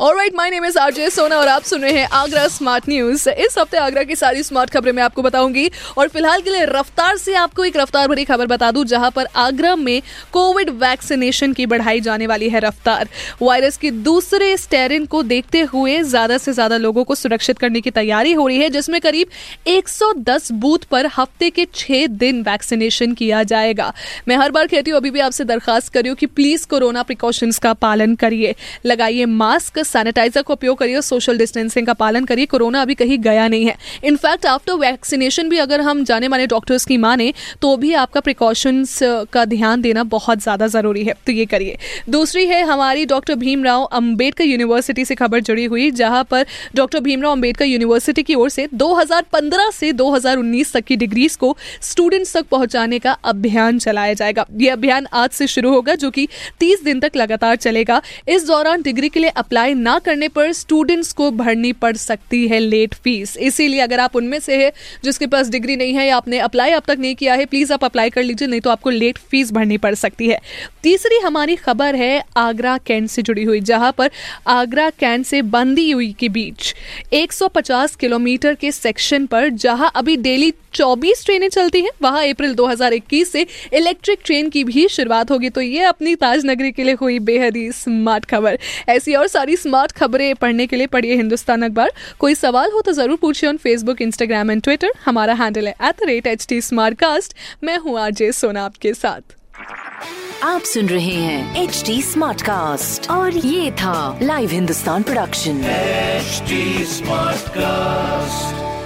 alright my name is RJ Sona और आप सुन रहे हैं आगरा स्मार्ट न्यूज़ इस हफ़्ते आगरा की सारी स्मार्ट खबरें मैं आपको बताऊँगी और फ़िलहाल के लिए रफ्तार से आपको एक रफ्तार भरी खबर बता दूँ, जहाँ पर आगरा में कोविड वैक्सीनेशन की बढ़ाई जाने वाली है रफ्तार। वायरस की दूसरे स्टेरिन को देखते हुए ज़्यादा से ज़्यादा लोगों को सुरक्षित करने की तैयारी हो रही है, जिसमें करीब 110 बूथ पर हफ़्ते के छह दिन वैक्सीनेशन किया जाएगा। मैं हर बार कहती हूँ, अभी भी आपसे दरखास्त करी हूँ कि प्लीज़ कोरोना प्रिकॉशंस का पालन करिए। लगाइए मास्क सैनिटाइजर का उपयोग करिए सोशल डिस्टेंसिंग का पालन करिए। कोरोना अभी कहीं गया नहीं है। इनफैक्ट आफ्टर वैक्सीनेशन भी अगर हम जाने माने डॉक्टर्स की माने तो भी आपका प्रिकॉशंस का ध्यान देना बहुत ज़्यादा ज़रूरी है। तो ये करिए। दूसरी है हमारी डॉक्टर भीमराव अंबेडकर यूनिवर्सिटी से खबर जुड़ी हुई, जहाँ पर डॉक्टर भीमराव अंबेडकर यूनिवर्सिटी की ओर से 2015 से 2019 तक की डिग्रीज को स्टूडेंट्स तक पहुँचाने का अभियान चलाया जाएगा। ये अभियान आज से शुरू होगा, जो कि 30 दिन तक लगातार चलेगा। इस दौरान डिग्री के लिए अप्लाई ना करने पर स्टूडेंट्स को भरनी पड़ सकती है लेट फ़ीस इसीलिए अगर आप उनमें से है जिसके पास डिग्री नहीं है या आपने अप्लाई अब तक नहीं किया है प्लीज़ आप अप्लाई कर लीजिए, नहीं तो आपको लेट फ़ीस भरनी पड़ सकती है। तीसरी हमारी खबर है आगरा कैंट से जुड़ी हुई, जहाँ पर आगरा कैंट से बंदी हुई के बीच 150 किलोमीटर के सेक्शन पर, जहाँ अभी डेली 24 ट्रेनें चलती हैं, वहाँ अप्रैल 2021 से इलेक्ट्रिक ट्रेन की भी शुरुआत होगी। तो ये अपनी ताज नगरी के लिए हुई बेहद ही स्मार्ट खबर। ऐसी और सारी स्मार्ट खबरें पढ़ने के लिए पढ़िए हिंदुस्तान अखबार। कोई सवाल हो तो ज़रूर पूछिए on Facebook Instagram and Twitter हमारा हैंडल है at the rate H T smart cast मैं हूँ आरजे सोना आपके साथ। आप सुन रहे हैं एच डी स्मार्ट कास्ट और ये था live Hindustan production smart Smartcast.